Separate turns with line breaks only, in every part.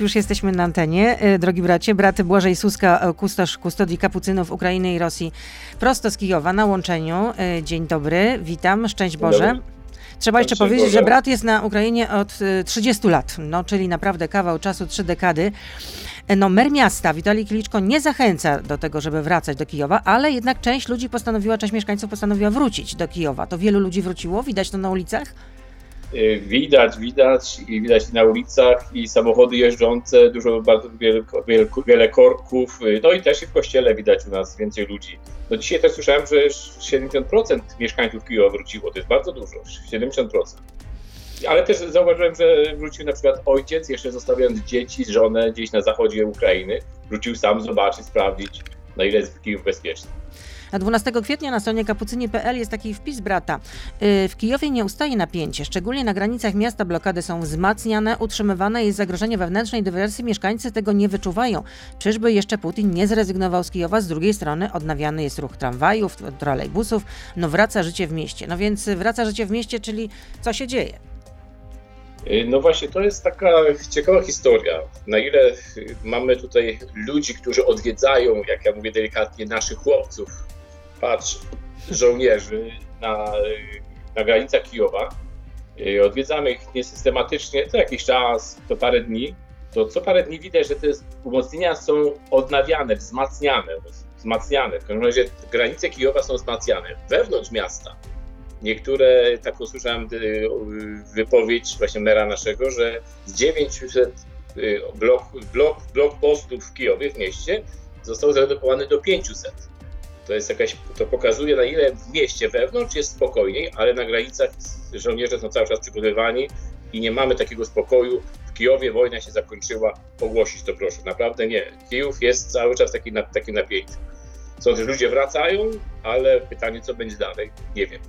już jesteśmy na antenie. E, drogi bracie, brat Błażej Suska, e, kustosz kustodii kapucynów Ukrainy i Rosji, prosto z Kijowa na łączeniu. E, dzień dobry, witam, szczęść Boże. Trzeba jeszcze powiedzieć, Boże. że brat jest na Ukrainie od 30 lat, no, czyli naprawdę kawał czasu, trzy dekady. No, mer miasta Witalij Kiliczko nie zachęca do tego, żeby wracać do Kijowa, ale jednak część ludzi postanowiła, część mieszkańców postanowiła wrócić do Kijowa. To wielu ludzi wróciło, widać to na ulicach?
Y, widać, widać i widać na ulicach i samochody jeżdżące, dużo, bardzo wiele, wiele, wiele korków, y, no i też i w kościele widać u nas więcej ludzi. No dzisiaj też słyszałem, że 70% mieszkańców Kijowa wróciło, to jest bardzo dużo, 70%. Ale też zauważyłem, że wrócił na przykład ojciec, jeszcze zostawiając dzieci, żonę gdzieś na zachodzie Ukrainy, wrócił sam zobaczyć, sprawdzić, na ile jest Kijów bezpieczny.
A 12 kwietnia na stronie kapucynie.pl jest taki wpis brata. Y, w Kijowie nie ustaje napięcie. Szczególnie na granicach miasta blokady są wzmacniane, utrzymywane jest zagrożenie wewnętrznej dywersji. Mieszkańcy tego nie wyczuwają. Czyżby jeszcze Putin nie zrezygnował z Kijowa? Z drugiej strony odnawiany jest ruch tramwajów, trolejbusów. No wraca życie w mieście. No więc wraca życie w mieście, czyli co się dzieje?
Y, no właśnie, to jest taka ciekawa historia. Na ile mamy tutaj ludzi, którzy odwiedzają, jak ja mówię delikatnie, naszych chłopców, patrz, żołnierzy na, na granicach Kijowa. Odwiedzamy ich niesystematycznie, co jakiś czas, co parę dni. To co parę dni widać, że te umocnienia są odnawiane, wzmacniane, wzmacniane. W każdym razie granice Kijowa są wzmacniane wewnątrz miasta. Niektóre, tak usłyszałem y, wypowiedź właśnie mera naszego, że z 900 y, blok, blok, blok postów w Kijowie, w mieście, został zredukowany do 500. To jest jakaś, to pokazuje na ile w mieście wewnątrz jest spokojniej, ale na granicach żołnierze są cały czas przygotowywani i nie mamy takiego spokoju. W Kijowie wojna się zakończyła, ogłosić to proszę. Naprawdę nie. Kijów jest cały czas taki, na. Są też ludzie wracają, ale pytanie, co będzie dalej, nie wiem.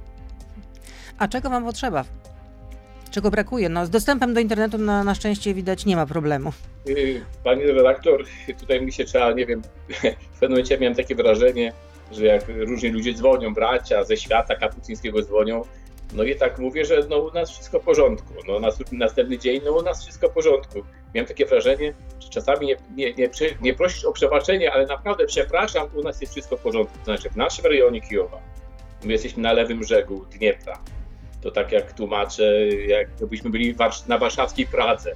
A czego wam potrzeba? Czego brakuje? No, z dostępem do internetu na, na szczęście widać nie ma problemu.
Y, Pani redaktor, tutaj mi się trzeba, nie wiem, w pewnym momencie miałem takie wrażenie, że jak różni ludzie dzwonią, bracia ze świata kapucyńskiego dzwonią, no i tak mówię, że no u nas wszystko w porządku. No następny dzień, no u nas wszystko w porządku. Miałem takie wrażenie, że czasami nie, nie, nie, nie prosisz o przebaczenie, ale naprawdę przepraszam, u nas jest wszystko w porządku. To znaczy w naszym rejonie Kijowa, my jesteśmy na lewym brzegu Dniepra. To tak jak tłumaczę, jakbyśmy byli na warszawskiej Pradze.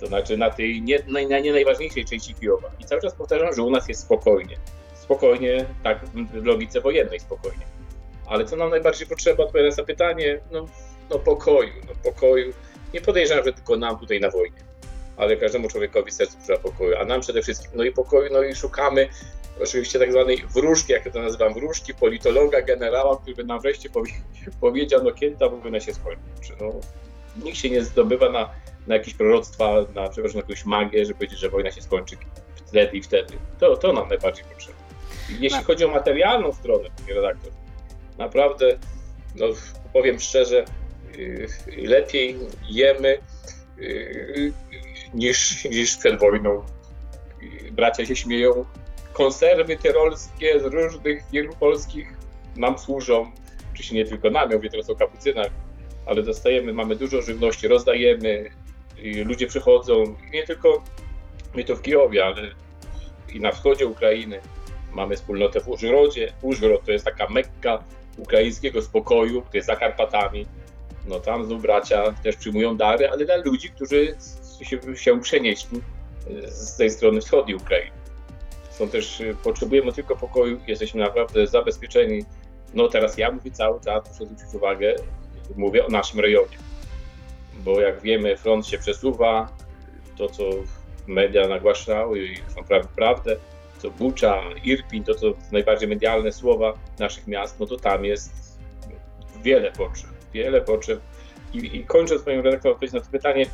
To znaczy na tej nie, nie, nie najważniejszej części Kijowa. I cały czas powtarzam, że u nas jest spokojnie spokojnie, tak w logice wojennej spokojnie. Ale co nam najbardziej potrzeba, odpowiadając na pytanie, no, no pokoju, no pokoju. Nie podejrzewam, że tylko nam tutaj na wojnie, ale każdemu człowiekowi sercu trzeba pokoju, a nam przede wszystkim, no i pokoju, no i szukamy oczywiście tak zwanej wróżki, jak ja to nazywam, wróżki, politologa, generała, który by nam wreszcie powie, powiedział, no kiedy ta wojna się skończy. No, nikt się nie zdobywa na, na jakieś proroctwa, na, przepraszam, na jakąś magię, żeby powiedzieć, że wojna się skończy wtedy i wtedy. To, to nam najbardziej potrzeba. Jeśli chodzi o materialną stronę, panie redaktor, naprawdę, no, powiem szczerze, yy, lepiej jemy yy, niż, niż przed wojną. Bracia się śmieją. Konserwy tyrolskie z różnych firm polskich nam służą. Oczywiście nie tylko nam, ja mówię teraz o kapucynach, ale dostajemy, mamy dużo żywności, rozdajemy, ludzie przychodzą, nie tylko my to w Kijowie, ale i na wschodzie Ukrainy. Mamy wspólnotę w Użgrodzie. Użgrod to jest taka mekka ukraińskiego spokoju, to jest za Karpatami. No tam znów bracia też przyjmują dary, ale dla ludzi, którzy się, się przenieśli z tej strony wschodniej Ukrainy. Są też, potrzebujemy tylko pokoju, jesteśmy naprawdę zabezpieczeni. No teraz ja mówię cały czas, proszę zwrócić uwagę, mówię o naszym rejonie. Bo jak wiemy, front się przesuwa, to co media nagłaśniały i są prawdę, to Bucza, Irpin, to co najbardziej medialne słowa naszych miast, no to tam jest wiele potrzeb, wiele potrzeb. I, i kończąc moją redaktor odpowiedź na to pytanie,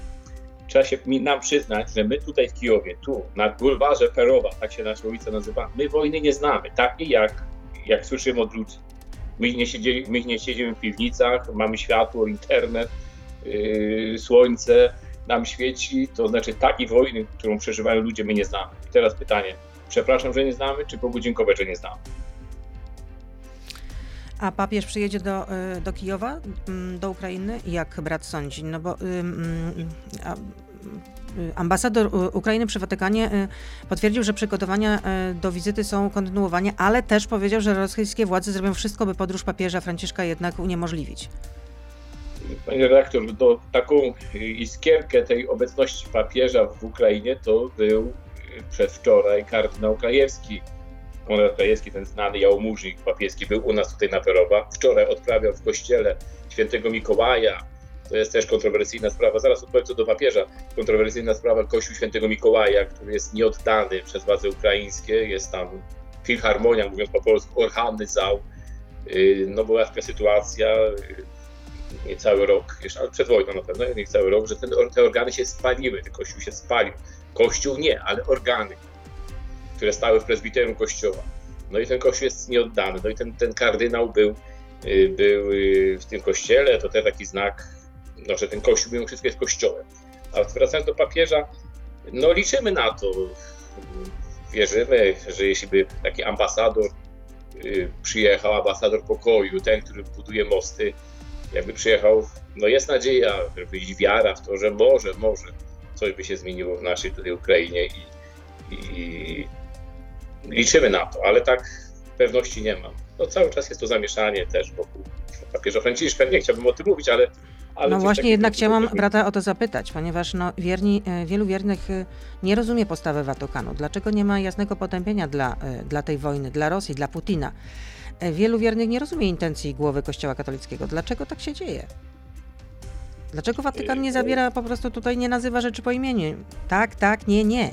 trzeba się nam przyznać, że my tutaj w Kijowie, tu na bulwarze Perowa, tak się nasza ulica nazywa, my wojny nie znamy, takiej jak, jak słyszymy od ludzi. My nie, siedzieli, my nie siedzimy w piwnicach, mamy światło, internet, yy, słońce nam świeci, to znaczy takiej wojny, którą przeżywają ludzie, my nie znamy. I teraz pytanie, przepraszam, że nie znamy, czy Bogu dziękować, że nie znamy.
A papież przyjedzie do, y, do Kijowa, mm, do Ukrainy? Jak brat sądzi? No bo ambasador Ukrainy przy Watykanie potwierdził, że przygotowania do wizyty są kontynuowane, ale też powiedział, że rosyjskie władze zrobią wszystko, by podróż papieża Franciszka jednak uniemożliwić.
Panie redaktor, do taką iskierkę tej obecności papieża w Ukrainie to był przedwczoraj kardynał Krajewski. Konrad Krajewski, ten znany jałmużnik papieski, był u nas tutaj na Perowa. Wczoraj odprawiał w kościele świętego Mikołaja. To jest też kontrowersyjna sprawa. Zaraz odpowiem co do papieża. Kontrowersyjna sprawa Kościół świętego Mikołaja, który jest nieoddany przez władze ukraińskie. Jest tam filharmonia, mówiąc po polsku, orchany zał. Y, no była taka sytuacja, y, nie cały rok, jeszcze, ale przed wojną na pewno, nie cały rok, że ten, te organy się spaliły, ten kościół się spalił. Kościół nie, ale organy, które stały w prezbiterium kościoła. No i ten kościół jest nieoddany. No i ten, ten kardynał był, y, był y, w tym kościele, to też taki znak, no, że ten kościół mimo wszystko jest kościołem. A wracając do papieża, no liczymy na to, wierzymy, że jeśli by taki ambasador y, przyjechał, ambasador pokoju, ten, który buduje mosty, jakby przyjechał, no jest nadzieja, powiedzieć wiara w to, że może, może coś by się zmieniło w naszej tutaj Ukrainie i, i liczymy na to, ale tak pewności nie mam. No cały czas jest to zamieszanie też wokół papieża Franciszka. Nie chciałbym o tym mówić, ale
no właśnie, jednak chciałam brata o to zapytać, ponieważ no, wierni, e, wielu wiernych e, nie rozumie postawy Watykanu. Dlaczego nie ma jasnego potępienia dla, e, dla tej wojny, dla Rosji, dla Putina? Wielu wiernych nie rozumie intencji głowy Kościoła katolickiego. Dlaczego tak się dzieje? Dlaczego Watykan nie zabiera, po prostu tutaj nie nazywa rzeczy po imieniu? Tak, tak, nie, nie.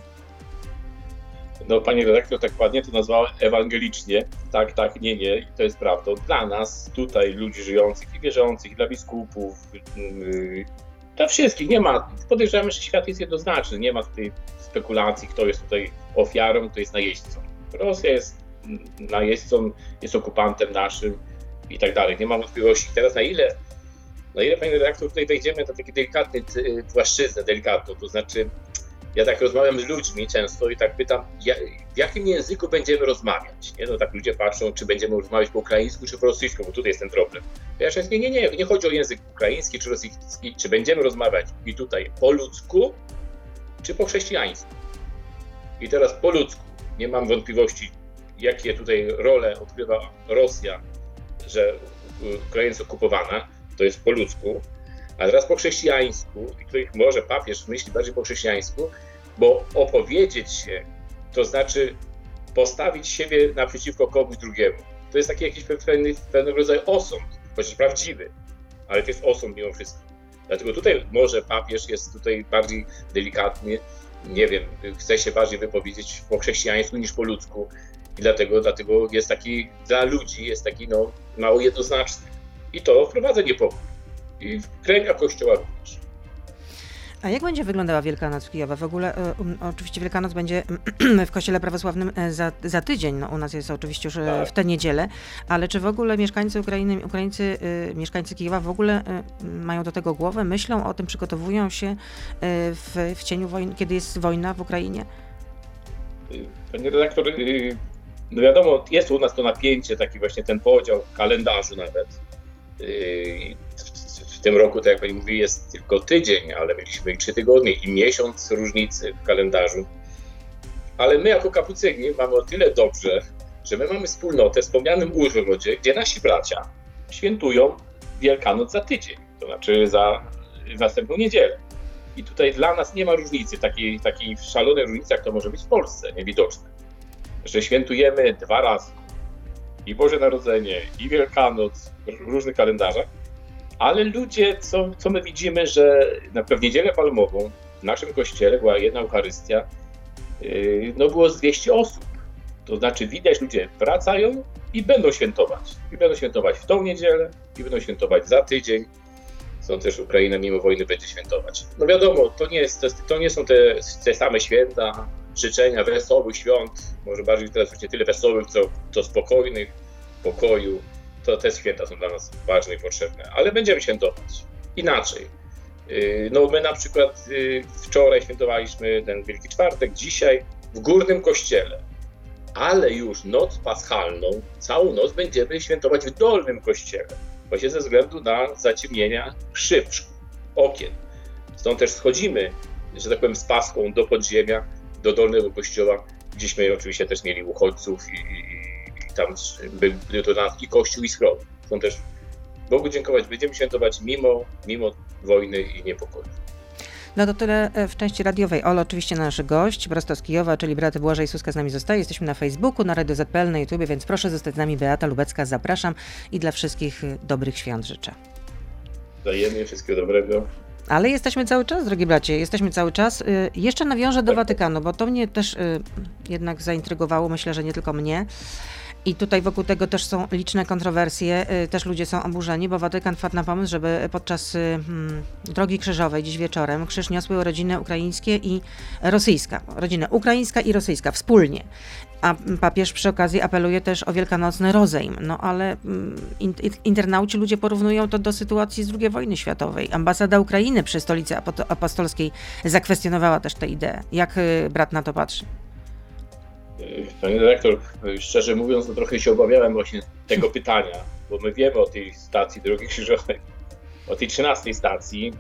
No, pani redaktor tak ładnie to nazwała ewangelicznie. Tak, tak, nie, nie. I to jest prawdą. Dla nas, tutaj, ludzi żyjących i wierzących, dla biskupów, yy, dla wszystkich, nie ma. Podejrzewamy, że świat jest jednoznaczny. Nie ma tutaj spekulacji, kto jest tutaj ofiarą, kto jest najeźdźcą. Rosja jest najeźdźcą, jest okupantem naszym i tak dalej. Nie ma wątpliwości. Teraz na ile na ile, panie redaktor, tutaj wejdziemy na taki delikatny płaszczyznę, delikatną, to znaczy ja tak rozmawiam z ludźmi często i tak pytam, w jakim języku będziemy rozmawiać? Nie? No tak ludzie patrzą, czy będziemy rozmawiać po ukraińsku, czy po rosyjsku, bo tutaj jest ten problem. Ja się nie, nie, nie, nie chodzi o język ukraiński czy rosyjski, czy będziemy rozmawiać i tutaj po ludzku, czy po chrześcijańsku. I teraz po ludzku, nie mam wątpliwości, jakie tutaj role odgrywa Rosja, że Ukraina jest okupowana, to jest po ludzku, a teraz po chrześcijańsku, tutaj może papież myśli bardziej po chrześcijańsku, bo opowiedzieć się, to znaczy postawić siebie naprzeciwko komuś drugiemu. To jest taki jakiś pewien, rodzaju osąd, chociaż prawdziwy, ale to jest osąd mimo wszystko. Dlatego tutaj może papież jest tutaj bardziej delikatny, nie wiem, chce się bardziej wypowiedzieć po chrześcijańsku niż po ludzku i dlatego, dlatego jest taki, dla ludzi jest taki no, mało jednoznaczny. I to wprowadza niepokój. I w kręgach kościoła również.
A jak będzie wyglądała Wielkanoc w Kijowie? W ogóle e, um, oczywiście Wielkanoc będzie w Kościele Prawosławnym e, za, za tydzień. No, u nas jest oczywiście już e, tak. w tę niedzielę, ale czy w ogóle mieszkańcy Ukrainy, Ukraińcy, mieszkańcy Kijowa w ogóle mają do tego głowę, myślą o tym, przygotowują się w, w cieniu wojny, kiedy jest wojna w Ukrainie?
Panie redaktor, no wiadomo, jest u nas to napięcie, taki właśnie ten podział kalendarzu nawet. W tym roku, tak jak pani mówi, jest tylko tydzień, ale mieliśmy i trzy tygodnie, i miesiąc różnicy w kalendarzu. Ale my jako kapucyni mamy o tyle dobrze, że my mamy wspólnotę w wspomnianym Urwodzie, gdzie nasi bracia świętują Wielkanoc za tydzień, to znaczy za następną niedzielę. I tutaj dla nas nie ma różnicy, takiej, takiej szalonej różnicy, jak to może być w Polsce, niewidoczne że świętujemy dwa razy i Boże Narodzenie, i Wielkanoc w różnych kalendarzach, ale ludzie, co, co my widzimy, że na pewno niedzielę palmową w naszym kościele była jedna Eucharystia, yy, no było z 200 osób. To znaczy widać, ludzie wracają i będą świętować. I będą świętować w tą niedzielę, i będą świętować za tydzień. Są też Ukraina mimo wojny będzie świętować. No wiadomo, to nie, jest, to nie są te, te same święta, życzenia wesołych świąt, może bardziej teraz nie tyle wesołych, co, co spokojnych, pokoju. To te święta są dla nas ważne i potrzebne, ale będziemy świętować inaczej. Y, no my na przykład y, wczoraj świętowaliśmy ten Wielki Czwartek, dzisiaj w Górnym Kościele, ale już noc paschalną, całą noc będziemy świętować w Dolnym Kościele, właśnie ze względu na zaciemnienia szyb okien. Stąd też schodzimy że tak powiem, z paską do podziemia, do dolnego kościoła, gdzieśmy oczywiście też mieli uchodźców i, i, i tam był to nas i kościół i schron. Są też Bogu dziękować, będziemy świętować mimo, mimo wojny i niepokoju.
No to tyle e, w części radiowej. Olo, oczywiście nasz gość, prosto z Kijowa, czyli brat Błażej Suska z nami zostaje. Jesteśmy na Facebooku, na Radio ZPL, na YouTube, więc proszę zostać z nami. Beata Lubecka, zapraszam i dla wszystkich e, dobrych świąt życzę.
Dajemy wszystkiego dobrego.
Ale jesteśmy cały czas, drogi bracie, jesteśmy cały czas. E, jeszcze nawiążę do. Watykanu, bo to mnie też jednak zaintrygowało, myślę, że nie tylko mnie. I tutaj wokół tego też są liczne kontrowersje, y, też ludzie są oburzeni, bo Watykan wpadł na pomysł, żeby podczas y, hmm, Drogi Krzyżowej dziś wieczorem krzyż niosły rodziny ukraińskie i rosyjska. Rodzina ukraińska i rosyjska wspólnie. A papież przy okazji apeluje też o wielkanocny rozejm. No ale mm, internauci ludzie porównują to do sytuacji z II wojny światowej. Ambasada Ukrainy przy stolicy apostolskiej zakwestionowała też tę ideę. Jak y, brat na to patrzy?
Panie dyrektor, szczerze mówiąc, to trochę się obawiałem właśnie tego pytania, bo my wiemy o tej stacji Drogi Krzyżowej, o tej 13 stacji.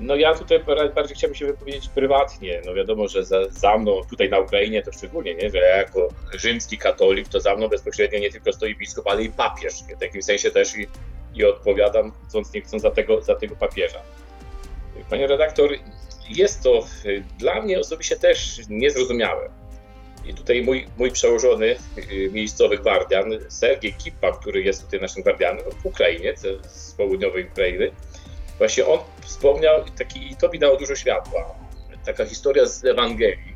No ja tutaj bardziej chciałbym się wypowiedzieć prywatnie. No wiadomo, że za, za mną, tutaj na Ukrainie to szczególnie, nie, że ja jako rzymski katolik, to za mną bezpośrednio nie tylko stoi biskup, ale i papież. W takim sensie też i, i odpowiadam, chcąc nie chcąc, za tego, za tego papieża. Panie redaktor, jest to dla mnie osobiście też niezrozumiałe i tutaj mój, mój przełożony y, miejscowy gwardian, Sergiej Kipa, który jest tutaj naszym gwardianem w Ukrainie, z południowej Ukrainy, właśnie on wspomniał, taki, i to mi dało dużo światła, taka historia z Ewangelii,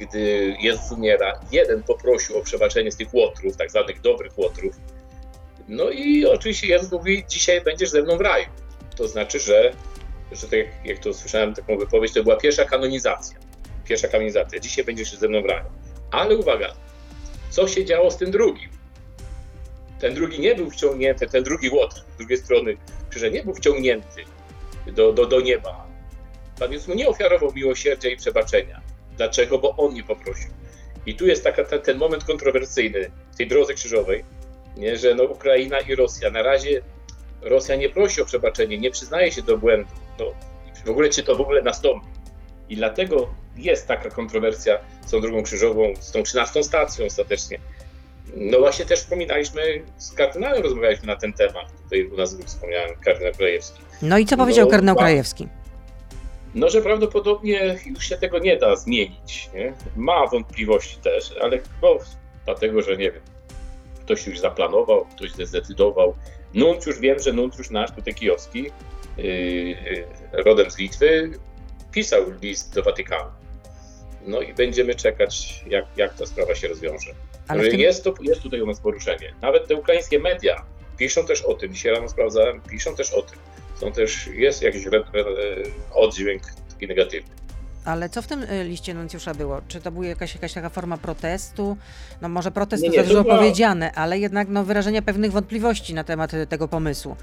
gdy Jezus umiera, jeden poprosił o przebaczenie z tych łotrów, tak zwanych dobrych łotrów, no i oczywiście Jezus mówi, dzisiaj będziesz ze mną w raju. To znaczy, że, że tak jak to słyszałem taką wypowiedź, to była pierwsza kanonizacja. Pierwsza kanonizacja. Dzisiaj będziesz ze mną w raju. Ale uwaga, co się działo z tym drugim? Ten drugi nie był wciągnięty, ten drugi łotr z drugiej strony krzyża nie był wciągnięty do, do, do nieba. Pan Jezus mu nie ofiarował miłosierdzia i przebaczenia. Dlaczego? Bo on nie poprosił. I tu jest taka, ten, ten moment kontrowersyjny w tej drodze krzyżowej, nie, że no Ukraina i Rosja. Na razie Rosja nie prosi o przebaczenie, nie przyznaje się do błędu. No, w ogóle czy to w ogóle nastąpi. I dlatego jest taka kontrowersja z tą drugą krzyżową, z tą 13 stacją ostatecznie. No właśnie też wspominaliśmy, z kardynałem rozmawialiśmy na ten temat. Tutaj u nas wspomniałem kardynał Krajewski.
No i co powiedział no, kardynał Krajewski?
No, że prawdopodobnie już się tego nie da zmienić. Nie? Ma wątpliwości też, ale bo dlatego, że nie wiem, ktoś już zaplanował, ktoś zdecydował. Nuncjusz, wiem, że Nuncjusz nasz, tutaj kijowski, yy, yy, rodem z Litwy, pisał list do Watykanu. No i będziemy czekać, jak, jak ta sprawa się rozwiąże. Ale tym... jest, to, jest tutaj u nas poruszenie. Nawet te ukraińskie media piszą też o tym. Dzisiaj rano sprawdzałem, piszą też o tym. Są też, jest jakiś re, re, oddźwięk taki negatywny.
Ale co w tym e, liście nuncjusza było? Czy to była jakaś, jakaś taka forma protestu? No może protest nie, nie, to za dużo była... powiedziane, ale jednak no, wyrażenia pewnych wątpliwości na temat tego pomysłu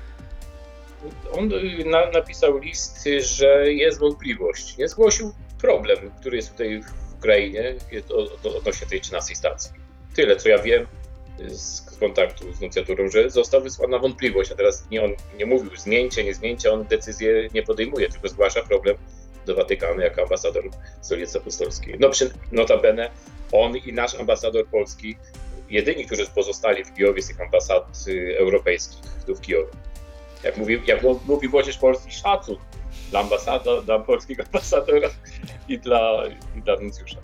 on y, na, napisał list, że jest wątpliwość. Nie zgłosił problem, który jest tutaj w Ukrainie odnośnie tej 13 stacji. Tyle, co ja wiem z kontaktu z nuncjaturą, że została wysłana wątpliwość, a teraz nie on nie mówił zmieńcie, nie zmieńcie, on decyzję nie podejmuje, tylko zgłasza problem do Watykanu jako ambasador stolicy apostolskiej. No przy, notabene on i nasz ambasador polski, jedyni, którzy pozostali w Kijowie z tych ambasad y, europejskich tu w Kijowie jak mówi, jak mówi młodzież polski, szacun dla ambasada, dla polskiego ambasadora i dla, i dla nuncjusza.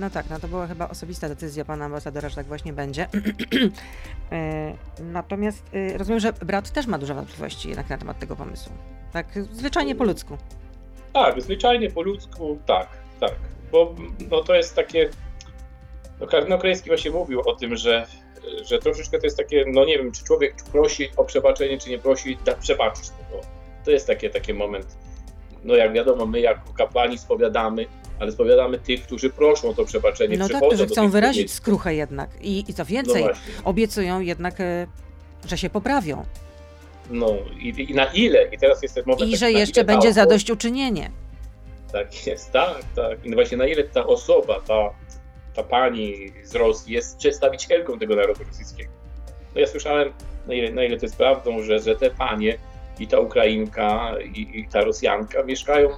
No tak, no to była chyba osobista decyzja pana ambasadora, że tak właśnie będzie. E, natomiast e, rozumiem, że brat też ma duże wątpliwości jednak na temat tego pomysłu. Tak, zwyczajnie po ludzku.
Tak, zwyczajnie po ludzku, tak, tak. Bo no, to jest takie. No, kardynał Krajewski właśnie mówił o tym, że że troszeczkę to jest takie, no nie wiem, czy człowiek prosi o przebaczenie, czy nie prosi, da, przebaczyć to. To jest takie, taki moment, no jak wiadomo, my jako kapłani spowiadamy, ale spowiadamy tych, którzy proszą o to przebaczenie.
No tak, którzy chcą wyrazić skruchę jednak i, i co więcej, no obiecują jednak, e, że się poprawią.
No i, i, na ile, i teraz jest moment...
I że jeszcze będzie zadośćuczynienie.
Tak jest, tak, tak. I właśnie na ile ta osoba, ta ta pani z Rosji jest przedstawicielką tego narodu rosyjskiego. No ja słyszałem, na ile, na ile to jest prawdą, że, że te panie i ta Ukrainka i, i ta Rosjanka mieszkają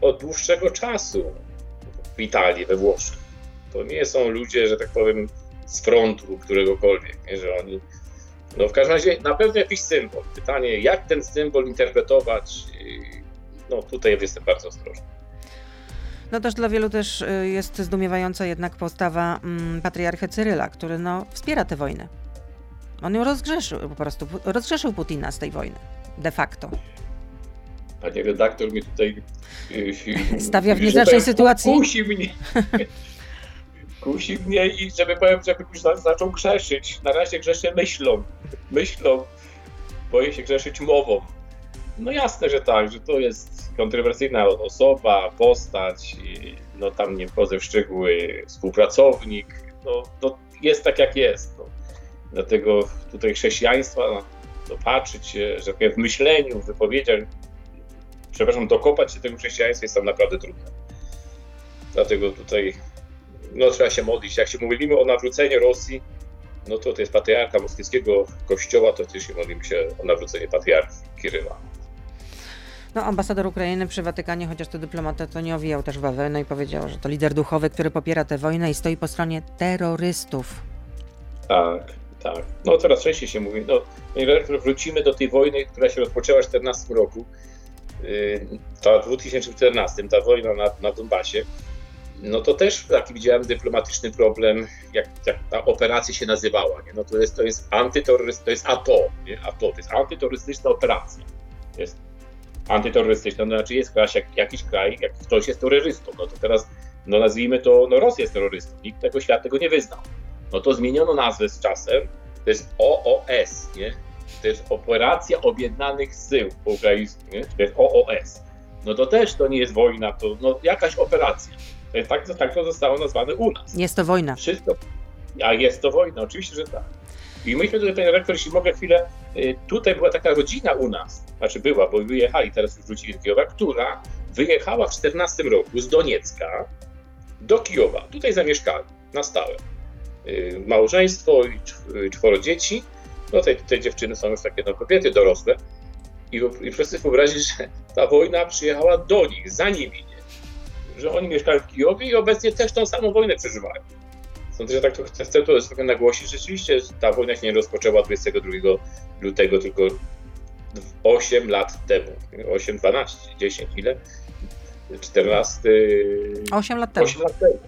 od dłuższego czasu w Italii, we Włoszech. To nie są ludzie, że tak powiem, z frontu któregokolwiek, nie? że oni. No w każdym razie na pewno jakiś symbol. Pytanie, jak ten symbol interpretować, no tutaj jestem bardzo ostrożny.
No też dla wielu też y, jest zdumiewająca jednak postawa mm, patriarchy Cyryla, który no, wspiera tę wojnę. On ją rozgrzeszył po prostu, rozgrzeszył Putina z tej wojny, de facto.
Panie redaktor mnie tutaj...
Y, Stawia w niezręcznej sytuacji?
Kusi mnie. kusi mnie i żeby powiem, żeby już zaczął grzeszyć. Na razie grzeszę myślą. Myślą. Boję się grzeszyć mową. No jasne, że tak, że to jest kontrowersyjna osoba, postać, no tam nie wchodzę w szczegóły, współpracownik, no, no jest tak jak jest. No. Dlatego tutaj chrześcijaństwa, no, patrzeć się, że w myśleniu, w wypowiedziach, przepraszam, dokopać się tego chrześcijaństwa jest tam naprawdę trudne. Dlatego tutaj no, trzeba się modlić. Jak się mówimy o nawróceniu Rosji, no to to jest patriarcha moskiewskiego kościoła, to też się modlimy się o nawrócenie patriarchy Kiryla.
No, ambasador Ukrainy przy Watykanie, chociaż to dyplomata, to nie owijał też bawełnę i powiedział, że to lider duchowy, który popiera tę wojnę i stoi po stronie terrorystów.
Tak, tak. No coraz częściej się mówi. No, wrócimy do tej wojny, która się rozpoczęła w 2014 roku. Y, ta w 2014, ta wojna na, na Donbasie. No to też taki widziałem dyplomatyczny problem, jak, jak ta operacja się nazywała. Nie? No to jest, to jest antyterrorystyczna, to jest ATO, nie? ATO, to jest antyterrorystyczna operacja. Jest antyterrorystyczną, no znaczy jest kraj, jak, jakiś kraj, jak ktoś jest terrorystą, no to teraz, no nazwijmy to, no Rosja jest terrorystą, nikt tego świat tego nie wyznał. No to zmieniono nazwę z czasem, to jest OOS, nie? To jest Operacja Objednanych Sił po ukraińsku, nie? To jest OOS. No to też to nie jest wojna, to no, jakaś operacja. To jest tak, tak to zostało nazwane u nas.
Jest to wojna.
Wszystko. A jest to wojna, oczywiście, że tak. I myśmy tutaj, panie rektor, jeśli mogę chwilę, y, tutaj była taka rodzina u nas, znaczy była, bo wyjechali, teraz już wrócili do Kijowa, która wyjechała w 14 roku z Doniecka do Kijowa. Tutaj zamieszkali na stałe. Y, małżeństwo i y, czworo dzieci. No te, te dziewczyny są już takie no, kobiety dorosłe. I, I wszyscy wyobrazić, że ta wojna przyjechała do nich, za nimi, nie? że oni mieszkają w Kijowie i obecnie też tą samą wojnę przeżywają. Sądzę, że tak to chcę, chcę to trochę nagłosić. Rzeczywiście ta wojna się nie rozpoczęła 22 lutego, tylko 8 lat temu. 8, 12, 10, ile? 14.
8 lat temu.
8 lat temu.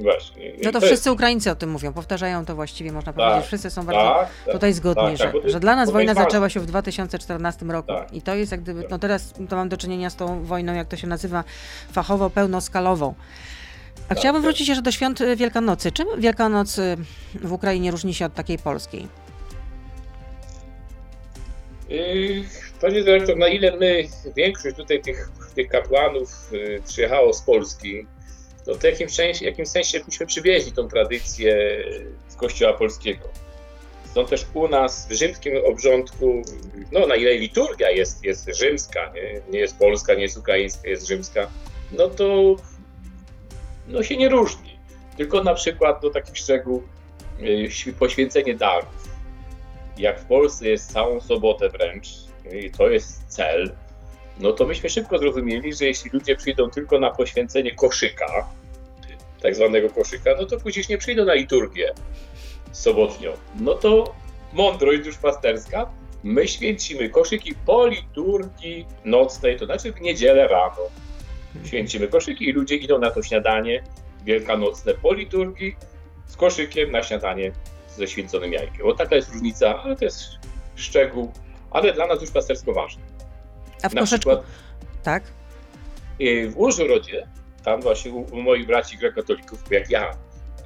Właśnie.
No to, to wszyscy jest... Ukraińcy o tym mówią, powtarzają to właściwie, można tak, powiedzieć. Wszyscy są bardzo tak, tak tutaj zgodni, tak, że, że dla nas wojna zaczęła się w 2014 roku tak. i to jest jak gdyby, no teraz to mam do czynienia z tą wojną, jak to się nazywa, fachowo pełnoskalową. A chciałabym wrócić jeszcze do świąt y, Wielkanocy. Czym Wielkanoc y, w Ukrainie różni się od takiej polskiej?
Panie dyrektor, na ile my, większość tutaj tych, tych kapłanów yy, przyjechało z Polski, to w jakimś sensie, jakimś sensie myśmy przywieźli tą tradycję z kościoła polskiego. Stąd też u nas w rzymskim obrządku, no na ile liturgia jest, jest rzymska, nie, nie jest polska, nie jest ukraińska, jest rzymska, no to no się nie różni. Tylko na przykład do takich szczegół y, poświęcenie darów. Jak w Polsce jest całą sobotę wręcz i to jest cel, no to myśmy szybko zrozumieli, że jeśli ludzie przyjdą tylko na poświęcenie koszyka, tak zwanego koszyka, no to później nie przyjdą na liturgię sobotnią. No to mądrość duszpasterska, my święcimy koszyki po liturgii nocnej, to znaczy w niedzielę rano święcimy koszyki i ludzie idą na to śniadanie wielkanocne po liturgii z koszykiem na śniadanie ze święconym jajkiem. Bo taka jest różnica, ale to jest szczegół, ale dla nas już pastersko ważny.
A w na? Przykład,
tak. Y, w Łożorodzie, tam właśnie u, u moich braci grekatolików, jak ja,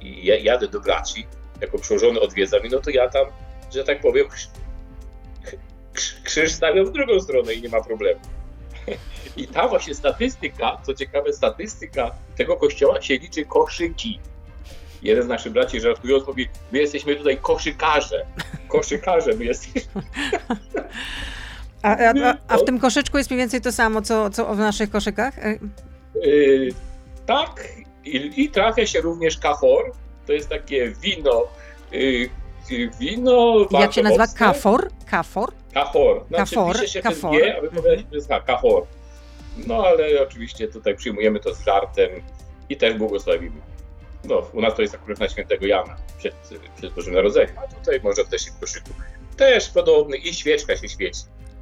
ja jadę do braci, jako przełożony odwiedzam, no to ja tam, że tak powiem, krzyż stawiam w drugą stronę i nie ma problemu. I ta właśnie statystyka, co ciekawe, statystyka tego kościoła się liczy koszyki. Jeden z naszych braci żartując mówi, my jesteśmy tutaj koszykarze. Koszykarze my jesteśmy.
A, a, a, w tym koszyczku jest mniej więcej to samo, co, co w naszych koszykach?
Yy, tak. I, I, trafia się również kafor. To jest takie wino. Yy, wino.
Jak się nazywa? Kafor? Kafor?
Kafor. Znaczy,
kafor.
Pisze się kafor. G, a wypowiada się, że jest kafor. No ale oczywiście tutaj przyjmujemy to z żartem i też błogosławimy. No, u nas to jest akurat na świętego Jana przed, przed Bożym Narodzeniem, a tutaj może też w koszyku. Też podobny i świeczka się świeci.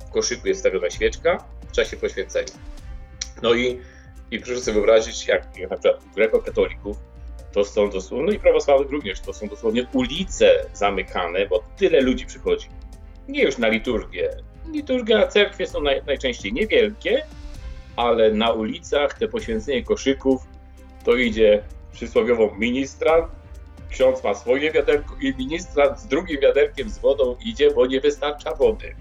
Koszyku jest stawiona świeczka w czasie poświęcenia. No i, i proszę sobie wyobrazić, jak, na przykład grekokatolików, to są dosłownie, no i prawosławnych również, to są dosłownie ulice zamykane, bo tyle ludzi przychodzi. Nie już na liturgię. Liturgia, cerkwie są naj, najczęściej niewielkie, ale na ulicach te poświęcenie koszyków to idzie przysłowiową ministrant, ksiądz ma swoje wiaderko i ministrant z drugim wiaderkiem z wodą idzie, bo nie wystarcza wody.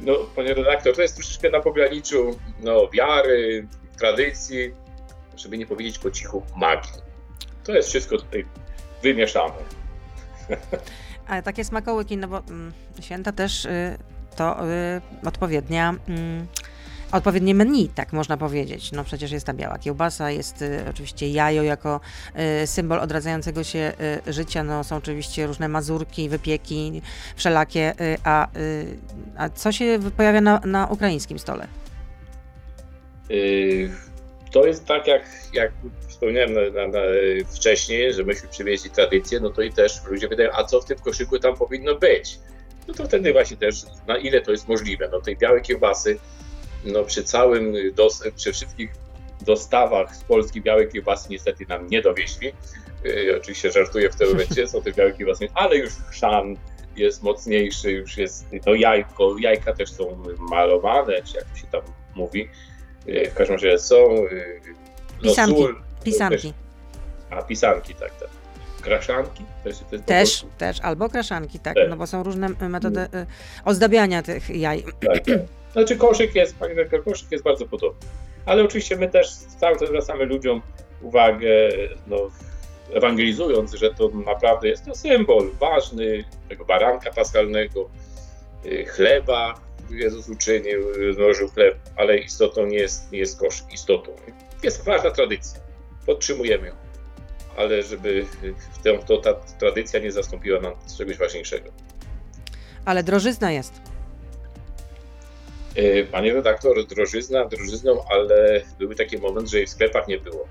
No, panie redaktor, to jest troszeczkę na pograniczu no, wiary, tradycji, żeby nie powiedzieć po cichu magii. To jest wszystko tutaj wymieszane.
Ale takie smakołyki, no bo mm, święta też y, to y, odpowiednia. Y, odpowiednie menu, tak można powiedzieć. No przecież jest ta biała kiełbasa, jest y, oczywiście jajo jako y, symbol odradzającego się y, życia, no są oczywiście różne mazurki, wypieki wszelakie, y, a, y, a co się pojawia na, na ukraińskim stole?
Y, to jest tak, jak, jak wspomniałem na, na, na, wcześniej, że myśmy przywieźli tradycję, no to i też ludzie wydają, a co w tym koszyku tam powinno być? No to wtedy właśnie też, na ile to jest możliwe, no tej białej kiełbasy, no przy całym, dos, przy wszystkich dostawach z Polski białej kiełbasy niestety nam nie dowieźli. Yy, oczywiście żartuję w tym momencie, są te białe kiełbasy, ale już chrzan jest mocniejszy, już jest to jajko, jajka też są malowane, czy jak się tam mówi. Yy, w każdym razie są. Yy,
no, pisanki. Sól, pisanki.
Też, a pisanki, tak, tak. Kraszanki?
Też, też, też, albo kraszanki, tak, też. no bo są różne metody y, ozdabiania tych jaj. Tak, tak.
Znaczy koszyk jest, panie koszyk jest bardzo podobny. Ale oczywiście my też cały czas zwracamy ludziom uwagę, no, ewangelizując, że to naprawdę jest to symbol ważny tego baranka paschalnego, y, chleba, Jezus uczynił, złożył chleb, ale istotą nie jest, nie jest koszyk, istotą. Jest ważna tradycja, podtrzymujemy ją, ale żeby w to, ta tradycja nie zastąpiła nam czegoś ważniejszego.
Ale drożyzna jest.
E, panie redaktor, drożyzna drożyzną, ale były taki moment, że jej w sklepach nie było.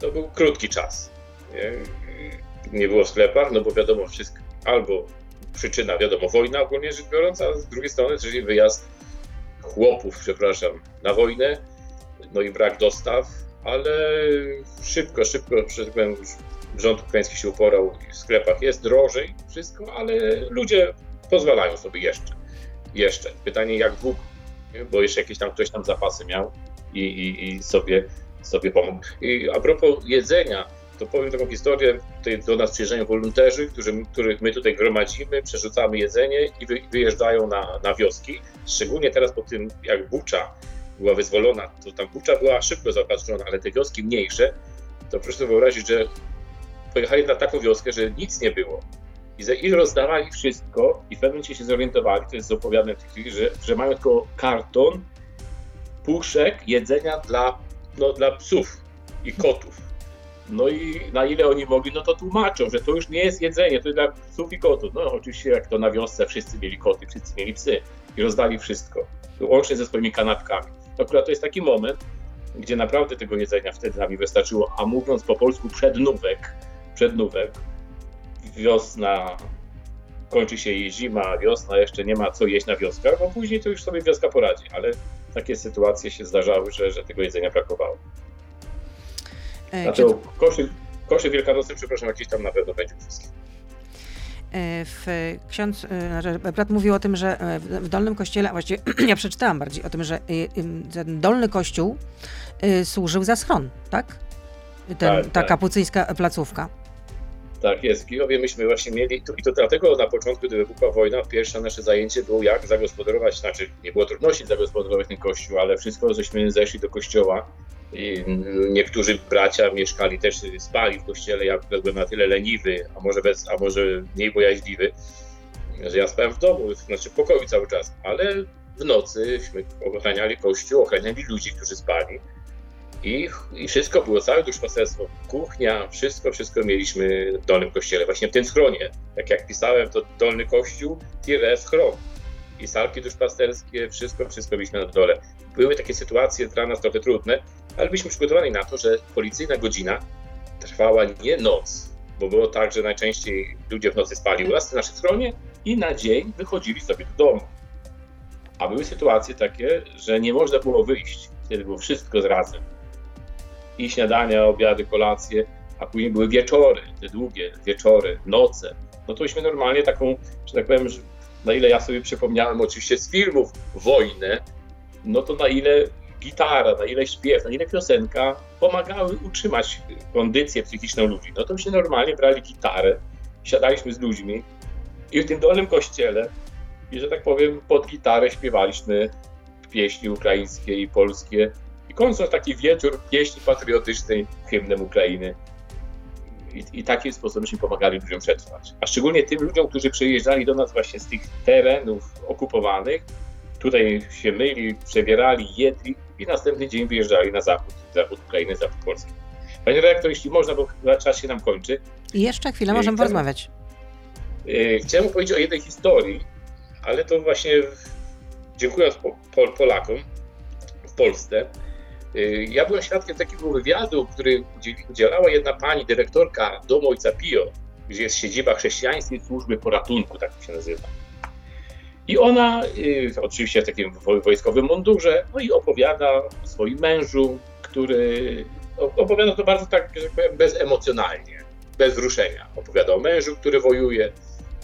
To był krótki czas. Nie, nie było w sklepach, no bo wiadomo, wszystko, albo przyczyna, wiadomo, wojna ogólnie rzecz biorąc, a z drugiej strony czyli wyjazd chłopów, przepraszam, na wojnę, no i brak dostaw, ale szybko, szybko, tak powiem, rząd ukraiński się uporał, w sklepach jest drożej wszystko, ale ludzie pozwalają sobie jeszcze. Jeszcze. Pytanie, jak długo? Bo jeszcze jakieś tam ktoś tam zapasy miał i, i, i sobie, sobie pomógł. I a propos jedzenia, to powiem taką historię. Tutaj do nas przyjeżdżają wolonterzy, których my tutaj gromadzimy, przerzucamy jedzenie i wy, wyjeżdżają na, na wioski. Szczególnie teraz po tym, jak Bucza była wyzwolona, to tam Bucza była szybko zaopatrzona, ale te wioski mniejsze, to proszę sobie wyobrazić, że pojechali na taką wioskę, że nic nie było. I, I rozdawali wszystko i w pewnym momencie się zorientowali, to jest opowiadane w chwili, że, że mają tylko karton, puszek jedzenia dla, no, dla psów i kotów. No i na ile oni mogli, no to tłumaczą, że to już nie jest jedzenie, to jest dla psów i kotów. No oczywiście jak to na wiosce wszyscy mieli koty, wszyscy mieli psy i rozdali wszystko, łącznie ze swoimi kanapkami. Akurat to jest taki moment, gdzie naprawdę tego jedzenia wtedy nam wystarczyło, a mówiąc po polsku przednówek, przednówek, wiosna, kończy się jej zima, wiosna, jeszcze nie ma co jeść na wioskach, bo później to już sobie wioska poradzi, ale takie sytuacje się zdarzały, że, że tego jedzenia brakowało. E, kiedy... koszy, koszy wielkanocny, przepraszam, jakieś tam na pewno będzie wszystkie.
E, w ksiądz, e, brat mówił o tym, że w Dolnym Kościele, właściwie ja przeczytałam bardziej o tym, że ten Dolny Kościół służył za schron, tak? Ten, tak ta tak. kapucyńska placówka.
Tak jest. W Kijowie myśmy właśnie mieli, i to dlatego na początku, gdy wybuchła wojna, pierwsze nasze zajęcie było jak zagospodarować, znaczy nie było trudności zagospodarować ten kościół, ale wszystko, żeśmy zeszli do kościoła. I niektórzy bracia mieszkali też, spali w kościele, ja byłem na tyle leniwy, a może, bez, a może mniej bojaźliwy, że ja spałem w domu, znaczy w pokoju cały czas, ale w nocyśmy ochraniali kościół, ochraniali ludzi, którzy spali. I, I wszystko było, całe duszpasterstwo, kuchnia, wszystko, wszystko mieliśmy w Dolnym Kościele, właśnie w tym schronie. Tak jak pisałem, to Dolny Kościół, tire schron. i salki duszpasterskie, wszystko, wszystko mieliśmy na dole. Były takie sytuacje dla nas trochę trudne, ale byliśmy przygotowani na to, że policyjna godzina trwała nie noc, bo było tak, że najczęściej ludzie w nocy spali u nas w naszej stronie i na dzień wychodzili sobie do domu. A były sytuacje takie, że nie można było wyjść. Wtedy było wszystko z razem. I śniadania, obiady, kolacje, a później były wieczory, te długie wieczory, noce. No tośmy normalnie taką, że tak powiem, na ile ja sobie przypomniałem oczywiście z filmów wojnę, no to na ile gitara, na ile śpiew, na ile piosenka pomagały utrzymać kondycję psychiczną ludzi. No to się normalnie brali gitarę, siadaliśmy z ludźmi i w tym dolnym kościele i że tak powiem pod gitarę śpiewaliśmy pieśni ukraińskie i polskie i kończąc taki wieczór pieśni patriotycznej hymnem Ukrainy. I, I takim sposobem pomagali ludziom przetrwać. A szczególnie tym ludziom, którzy przyjeżdżali do nas właśnie z tych terenów okupowanych, tutaj się myli, przebierali, jedli i następny dzień wyjeżdżali na zachód, zachód Ukrainy, zachód Polski. Panie redaktor, jeśli można, bo czas się nam kończy.
I jeszcze chwilę możemy porozmawiać.
E, chciałem powiedzieć o jednej historii, ale to właśnie dziękując Polakom w Polsce, ja byłem świadkiem takiego wywiadu, który udzielała jedna pani dyrektorka Domu Ojca Pio, gdzie jest siedziba chrześcijańskiej służby poratunku, tak się nazywa. I ona, y, oczywiście w takim wojskowym mundurze, no i opowiada o swoim mężu, który opowiada to bardzo tak, że powiem, bezemocjonalnie, bez wzruszenia. Opowiada o mężu, który wojuje,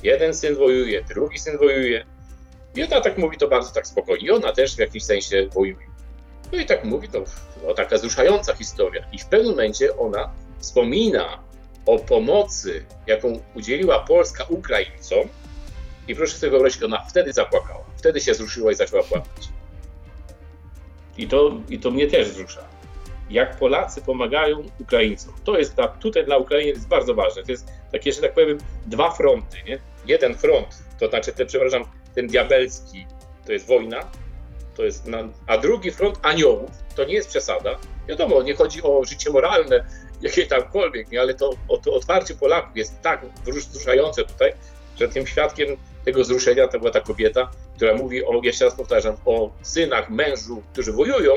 jeden syn wojuje, drugi syn wojuje. I ona tak mówi to bardzo tak spokojnie. I ona też w jakimś sensie wojuje. No i tak mówi, to no, taka wzruszająca historia. I w pewnym momencie ona wspomina o pomocy, jaką udzieliła Polska Ukraińcom. I proszę sobie wyobrazić, ona wtedy zapłakała. Wtedy się zruszyła i zaczęła płakać. I to, i to mnie też wzrusza. Jak Polacy pomagają Ukraińcom. To jest ta, tutaj dla Ukrainy jest bardzo ważne. To jest takie, że tak powiem, dwa fronty. Nie? Jeden front, to znaczy, te, przepraszam, ten diabelski to jest wojna, to jest na, a drugi front aniołów, to nie jest przesada. Wiadomo, nie chodzi o życie moralne, jakie tamkolwiek, nie, ale to, to otwarcie Polaków jest tak wzruszające tutaj, że tym świadkiem tego wzruszenia to była ta kobieta, która mówi o, jeszcze raz powtarzam, o synach, mężu, którzy wojują,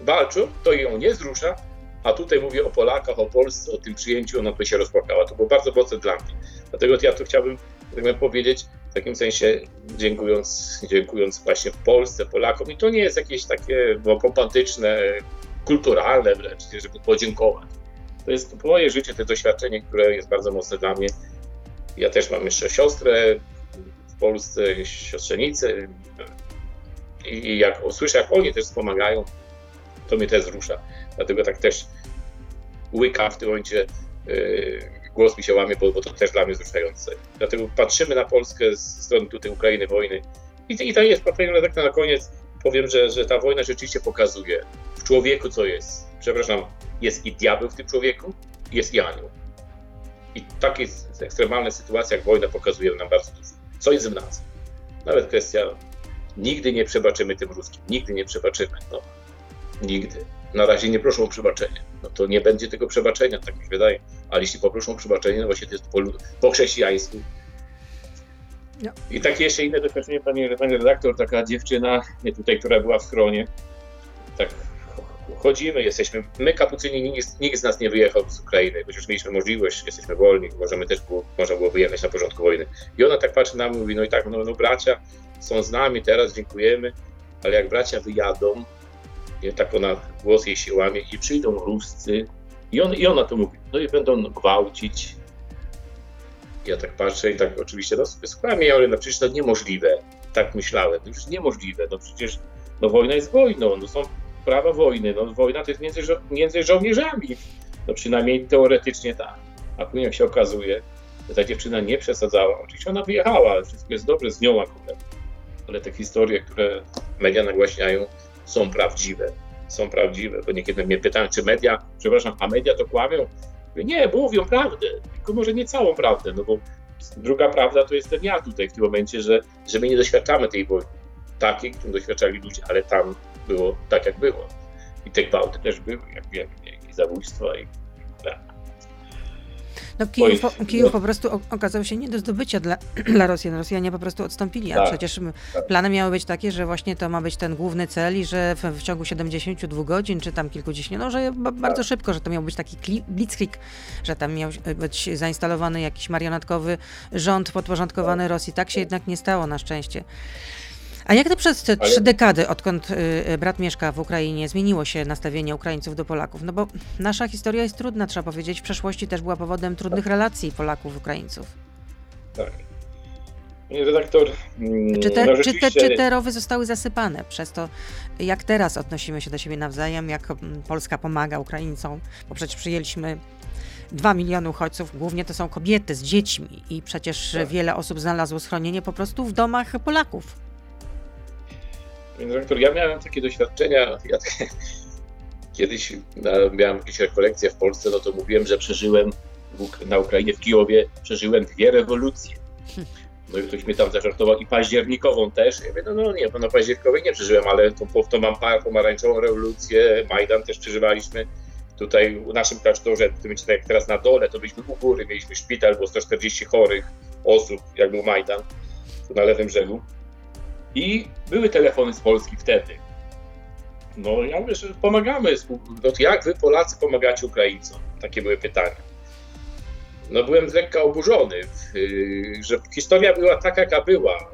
walczą, to ją nie wzrusza, a tutaj mówię o Polakach, o Polsce, o tym przyjęciu, ona by się rozpłakała. To było bardzo mocne dla mnie. Dlatego ja tu chciałbym tak powiedzieć, w takim sensie dziękując, dziękując właśnie Polsce, Polakom. I to nie jest jakieś takie no, pompatyczne, kulturalne wręcz, żeby podziękować. To jest moje życie, to doświadczenie, które jest bardzo mocne dla mnie. Ja też mam jeszcze siostrę w Polsce, siostrzenicę i jak usłyszę, jak oni też wspomagają, to mnie też wzrusza. Dlatego tak też łykam w tym momencie yy, głos mi się łamie, bo, bo to też dla mnie wzruszające. Dlatego patrzymy na Polskę z strony tutaj Ukrainy, wojny. I, i to jest, panie redaktor, na koniec powiem, że, że ta wojna rzeczywiście pokazuje w człowieku, co jest. Przepraszam, jest i diabeł w tym człowieku, jest i anioł. I takie ekstremalne sytuacje jak wojna pokazują nam bardzo dużo. Co jest w nas? Nawet kwestia, nigdy nie przebaczymy tym ruskim, nigdy nie przebaczymy. No, nigdy. Na razie nie proszą o przebaczenie. No to nie będzie tego przebaczenia, tak mi się wydaje. Ale jeśli poproszą o przebaczenie, no właśnie to jest po, po chrześcijańsku. No. I takie jeszcze inne doświadczenie, pani, pani redaktor, taka dziewczyna tutaj, która była w schronie, tak chodzimy, jesteśmy, my kapucyni, nikt, nikt z nas nie wyjechał z Ukrainy, chociaż mieliśmy możliwość, jesteśmy wolni, możemy też było, można było wyjechać na porządku wojny. I ona tak patrzy na mnie, mówi, no i tak, no, no bracia są z nami teraz, dziękujemy, ale jak bracia wyjadą, tak ona głos jej się łamie i przyjdą Ruscy i, on, i ona to mówi, no i będą gwałcić. Ja tak patrzę i tak oczywiście, no skłamie, ale no przecież to niemożliwe. Tak myślałem, no przecież niemożliwe, no przecież no wojna jest wojną, no są prawa wojny, no wojna to jest między, żo między żołnierzami, no przynajmniej teoretycznie tak. A później jak się okazuje, że ta dziewczyna nie przesadzała, oczywiście ona wyjechała, wszystko jest dobrze z nią akurat, ale te historie, które media nagłaśniają, są prawdziwe. Są prawdziwe, bo niekiedy mnie pytają, czy media, przepraszam, a media to kłamią? Nie, mówią prawdę, tylko może nie całą prawdę, no bo druga prawda to jest ten ja tutaj w tym momencie, że, że my nie doświadczamy tej wojny takiej, którą doświadczali ludzie, ale tam było tak, jak było. I te gwałty też były, jak wiemy, i zabójstwa, i.
No Kijów, po, Kijów po prostu okazał się nie do zdobycia dla, dla Rosjan. Rosjanie po prostu odstąpili, a tak, przecież tak. plany miały być takie, że właśnie to ma być ten główny cel i że w, w ciągu 72 godzin, czy tam kilkudziesięciu, no że bardzo tak. szybko, że to miał być taki blitzkrieg, że tam miał być zainstalowany jakiś marionetkowy rząd podporządkowany tak. Rosji. Tak się jednak nie stało na szczęście. A jak to przez te trzy dekady, odkąd y, y, brat mieszka w Ukrainie, zmieniło się nastawienie Ukraińców do Polaków? No bo nasza historia jest trudna, trzeba powiedzieć. W przeszłości też była powodem trudnych tak. relacji Polaków-Ukraińców.
Tak. Panie redaktor.
Czy te, no czy, te, czy te rowy zostały zasypane przez to, jak teraz odnosimy się do siebie nawzajem, jak mm, Polska pomaga Ukraińcom? Bo przecież przyjęliśmy dwa miliony uchodźców, głównie to są kobiety z dziećmi i przecież tak. wiele osób znalazło schronienie po prostu w domach Polaków.
Panie dyrektor, ja miałem takie doświadczenia, ja kiedyś miałem jakieś rekolekcje w Polsce, no to mówiłem, że przeżyłem na Ukrainie, w Kijowie, przeżyłem dwie rewolucje. No i ktoś mnie tam zażartował i październikową też. Ja mówię, no, no nie, no październikowej nie przeżyłem, ale to mam pomarańczową rewolucję, Majdan też przeżywaliśmy. Tutaj u naszym klasztorze, jak teraz na dole, to byliśmy u góry, mieliśmy szpital, było 140 chorych osób, jak był Majdan, na lewym brzegu. I były telefony z Polski wtedy. No ja mówię, że pomagamy. No jak wy Polacy pomagacie Ukraińcom? Takie były pytania. No byłem lekko oburzony, y, że historia była taka, jaka była.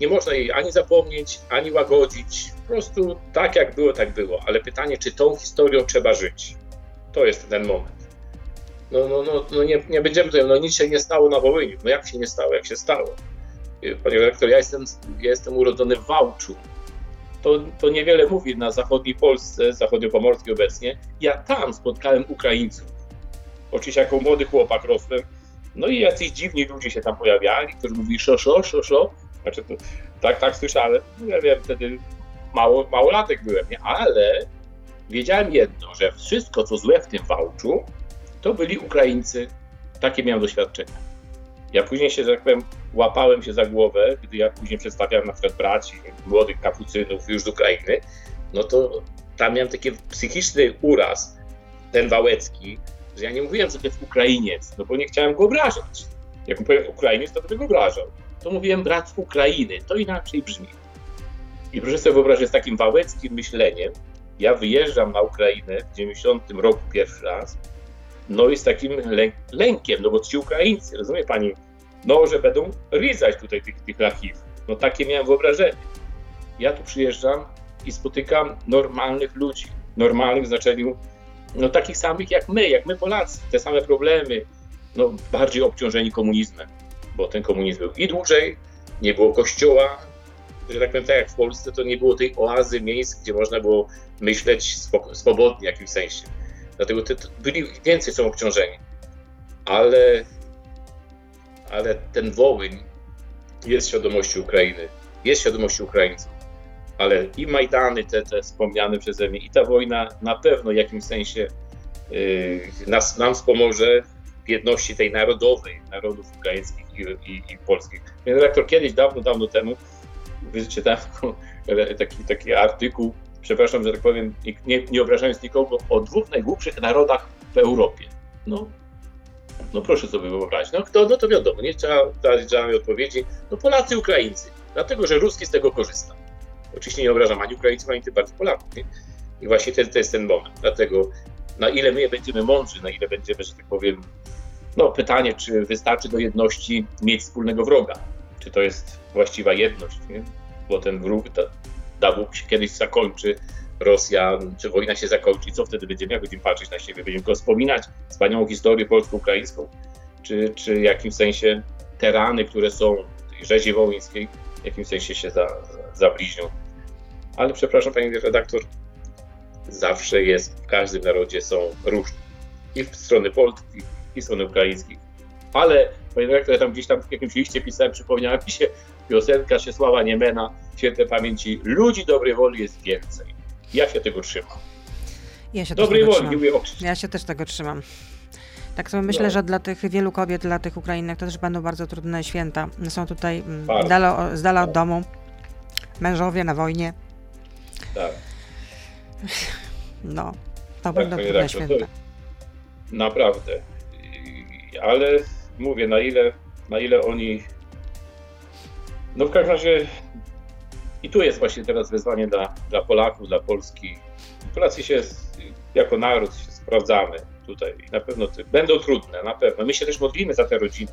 Nie można jej ani zapomnieć, ani łagodzić. Po prostu tak, jak było, tak było. Ale pytanie, czy tą historią trzeba żyć? To jest ten moment. No, no, no, no nie, nie będziemy tutaj, no nic się nie stało na Wołyniu. No jak się nie stało, jak się stało? Panie redaktor, ja jestem, ja jestem urodzony w Wałczu. To, to niewiele mówi na zachodniej Polsce, zachodniopomorskiej obecnie. Ja tam spotkałem Ukraińców. Oczywiście jako młody chłopak rosłem. No i jacyś dziwni ludzie się tam pojawiali, którzy mówili szo, szo, szo, szo. Znaczy, to, tak, tak słyszałem. No ja wiem, wtedy mało, małolatek byłem, nie? ale wiedziałem jedno, że wszystko, co złe w tym Wałczu, to byli Ukraińcy. Takie miałem doświadczenia. Ja później się, że tak powiem, łapałem się za głowę, gdy ja później przedstawiałem na przykład braci, młodych kapucynów już z Ukrainy, no to tam miałem taki psychiczny uraz, ten Wałecki, że ja nie mówiłem, jest Ukrainiec, no bo nie chciałem go obrażać. Jak mówiłem Ukrainiec, to bym go obrażał. To mówiłem brat Ukrainy, to inaczej brzmi. I proszę sobie wyobrazić, z takim wałeckim myśleniem, ja wyjeżdżam na Ukrainę w 90 roku pierwszy raz, no i z takim lękiem, no bo ci Ukraińcy, rozumie pani, no, że będą rizać tutaj tych, tych archiw. No takie miałem wyobrażenie. Ja tu przyjeżdżam i spotykam normalnych ludzi, normalnych w znaczeniu, no takich samych jak my, jak my Polacy, te same problemy, no bardziej obciążeni komunizmem, bo ten komunizm był i dłużej, nie było kościoła, że tak powiem, tak jak w Polsce, to nie było tej oazy miejsc, gdzie można było myśleć swobodnie w jakimś sensie. Dlatego te, byli więcej są obciążeni. Ale, ale ten Wołyń jest świadomości Ukrainy, jest świadomości Ukraińców. Ale i Majdany, te, te wspomniane przeze mnie, i ta wojna na pewno w jakimś sensie yy, nas, nam wspomoże w jedności tej narodowej, narodów ukraińskich i, i, i polskich. Redaktor kiedyś, dawno, dawno temu, wyczytałem taki, taki artykuł przepraszam, że tak powiem, nie, nie obrażając nikogo, o dwóch najgłupszych narodach w Europie. No, no proszę sobie wyobrazić. No, kto, no to wiadomo, nie trzeba dać żadnej odpowiedzi. No Polacy, Ukraińcy, dlatego że Ruski z tego korzysta. Oczywiście nie obrażam ani Ukraińców, ani tym bardziej Polaków. Nie? I właśnie to, to jest ten moment. Dlatego na ile my będziemy mądrzy, na ile będziemy, że tak powiem, no pytanie, czy wystarczy do jedności mieć wspólnego wroga? Czy to jest właściwa jedność? Nie? Bo ten wróg, ta, Bóg się kiedyś zakończy, Rosja, czy wojna się zakończy, co wtedy będziemy, jak będziemy patrzeć na siebie, będziemy go wspominać, wspaniałą historię polsko-ukraińską, czy, czy w jakimś sensie te rany, które są w rzezi wołyńskiej, w jakimś sensie się za, zabliźnią. Ale przepraszam, pani redaktor, zawsze jest, w każdym narodzie są różni. I w strony polskiej, i strony ukraińskiej. Ale, panie redaktor, ja tam gdzieś tam w jakimś liście pisałem, przypomniała mi się piosenka Czesława Niemena, świętej pamięci, ludzi dobrej woli jest więcej. Ja się tego trzymam.
Ja się dobrej woli, o Ja się też tego trzymam. Tak sobie myślę, no. że dla tych wielu kobiet, dla tych Ukrainek to też będą bardzo trudne święta. Są tutaj mm, dala, z dala od domu, mężowie na wojnie.
Tak.
No, to tak, będą trudne święta.
naprawdę. Ale mówię, na ile, na ile oni. No w każdym razie i tu jest właśnie teraz wyzwanie dla, dla Polaków, dla Polski. Polacy się jako naród się sprawdzamy tutaj na pewno będą trudne, na pewno. My się też modlimy za te rodziny.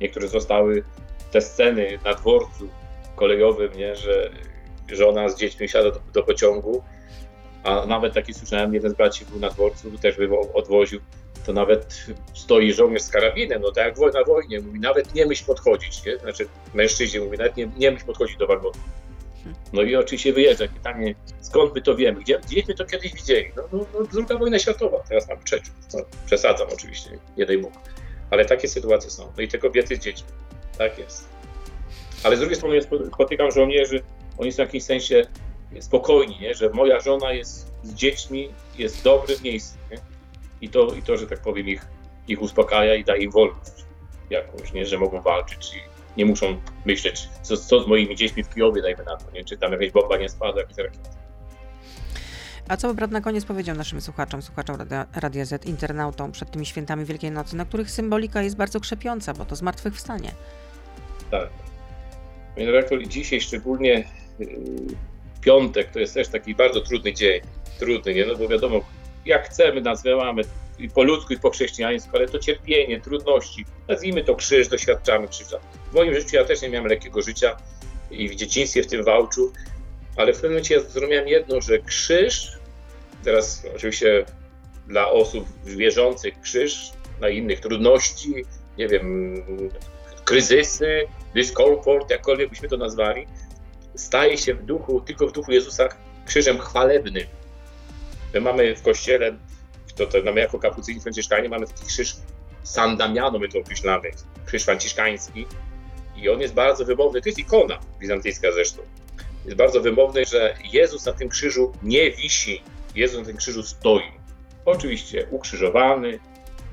Niektóre zostały te sceny na dworcu kolejowym, nie, że żona z dziećmi siada do, do pociągu, a nawet taki słyszałem, jeden z braci był na dworcu, też by odwoził, to nawet stoi żołnierz z karabinem, no tak jak na wojnie, mówi, nawet nie myśl podchodzić, nie? znaczy mężczyźni mówi, nawet nie, nie myśl podchodzić do wagonu. No i oczywiście wyjeżdża. Pytanie, skąd my to wiemy? Gdzie, gdzieśmy to kiedyś widzieli? No, no, no druga wojna światowa, teraz mamy trzecią. No, przesadzam oczywiście, nie daj Bóg. Ale takie sytuacje są. No i te kobiety z dziećmi. Tak jest. Ale z drugiej strony spotykam żołnierzy, oni są w jakimś sensie spokojni, nie? że moja żona jest z dziećmi, jest w dobrym miejscu. Nie? I, to, I to, że tak powiem, ich, ich uspokaja i daje im wolność jakąś, nie? że mogą walczyć i nie muszą myśleć, co, co z moimi dziećmi w Kijowie, dajmy na to, nie? czy tam jakaś bomba nie spada, jakieś rakiety.
A co by brat na koniec powiedział naszym słuchaczom, słuchaczom Radia, Radia Z, internautom przed tymi świętami Wielkiej Nocy, na których symbolika jest bardzo krzepiąca, bo to zmartwychwstanie.
Tak. Panie redaktor, dzisiaj szczególnie yy, piątek to jest też taki bardzo trudny dzień. Trudny, nie? No bo wiadomo, jak chcemy, nazywamy i po ludzku, i po chrześcijańsku, ale to cierpienie, trudności, nazwijmy to krzyż, doświadczamy krzyża. W moim życiu ja też nie miałem lekkiego życia i w dzieciństwie w tym wałczu, ale w pewnym momencie ja zrozumiałem jedno, że krzyż, teraz oczywiście dla osób wierzących krzyż, dla innych trudności, nie wiem, kryzysy, dyskomfort, jakkolwiek byśmy to nazwali, staje się w duchu, tylko w duchu Jezusa krzyżem chwalebnym. My mamy w kościele to, to mamy jako kapucyni franciszkanie mamy taki krzyż San Damiano, my to określamy, krzyż franciszkański i on jest bardzo wymowny, to jest ikona bizantyjska zresztą. Jest bardzo wymowny, że Jezus na tym krzyżu nie wisi, Jezus na tym krzyżu stoi. Oczywiście ukrzyżowany,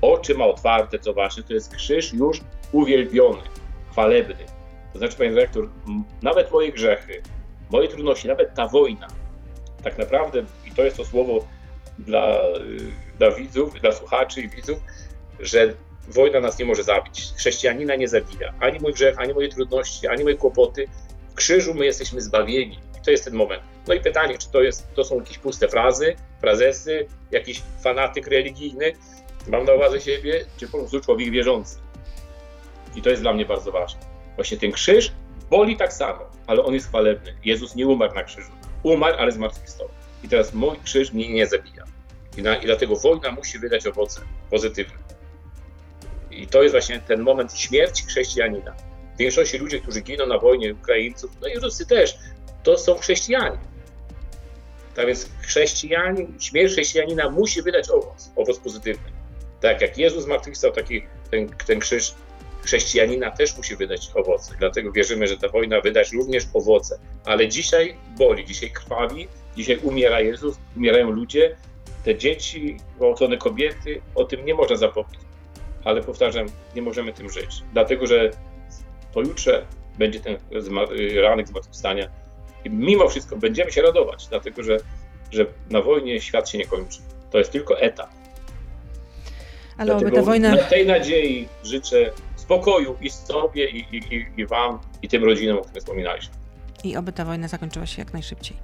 oczy ma otwarte, co ważne, to jest krzyż już uwielbiony, chwalebny. To znaczy, panie dyrektor, nawet moje grzechy, moje trudności, nawet ta wojna, tak naprawdę, i to jest to słowo dla, dla widzów, dla słuchaczy i widzów, że wojna nas nie może zabić. Chrześcijanina nie zabija. Ani mój grzech, ani moje trudności, ani moje kłopoty. W krzyżu my jesteśmy zbawieni. I to jest ten moment. No i pytanie, czy to, jest, to są jakieś puste frazy, frazesy, jakiś fanatyk religijny, mam na uwadze siebie, czy po prostu człowiek wierzący. I to jest dla mnie bardzo ważne. Właśnie ten krzyż boli tak samo, ale on jest chwalebny. Jezus nie umarł na krzyżu. Umarł, ale zmartwychwstał. I teraz mój krzyż mnie nie zabija. I, na, I dlatego wojna musi wydać owoce pozytywne. I to jest właśnie ten moment śmierci chrześcijanina. W większości ludzi, którzy giną na wojnie, Ukraińców, no i Rusy też, to są chrześcijanie. Tak więc chrześcijanin, śmierć chrześcijanina musi wydać owoc, owoc pozytywny. Tak jak Jezus zmartwychwstał, taki ten, ten krzyż chrześcijanina też musi wydać owoce. Dlatego wierzymy, że ta wojna wydać również owoce. Ale dzisiaj boli, dzisiaj krwawi, dzisiaj umiera Jezus, umierają ludzie, te dzieci, gwałcone kobiety, o tym nie można zapomnieć. Ale powtarzam, nie możemy tym żyć, dlatego że pojutrze będzie ten ranek zmartwychwstania i mimo wszystko będziemy się radować, dlatego że, że na wojnie świat się nie kończy. To jest tylko etap. Ale Dlatego ta wojna... Na tej nadziei życzę spokoju i sobie, i, i, i Wam, i tym rodzinom, o których wspominaliśmy.
I oby ta wojna zakończyła się jak najszybciej.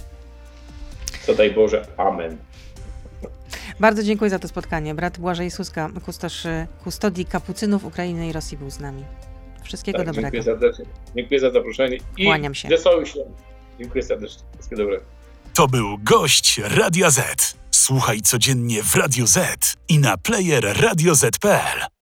Co daj Boże. Amen.
Bardzo dziękuję za to spotkanie. Brat Błażej Suska, kustosz kustodii kapucynów Ukrainy i Rosji był z nami. Wszystkiego tak, dobrego.
Dziękuję serdecznie. Dziękuję za zaproszenie. I
Kłaniam się.
Wesoły się. Dziękuję serdecznie. Wszystkiego dobrego.
To był gość Radia Z. Słuchaj codziennie w Radio Z i na player radioz.pl.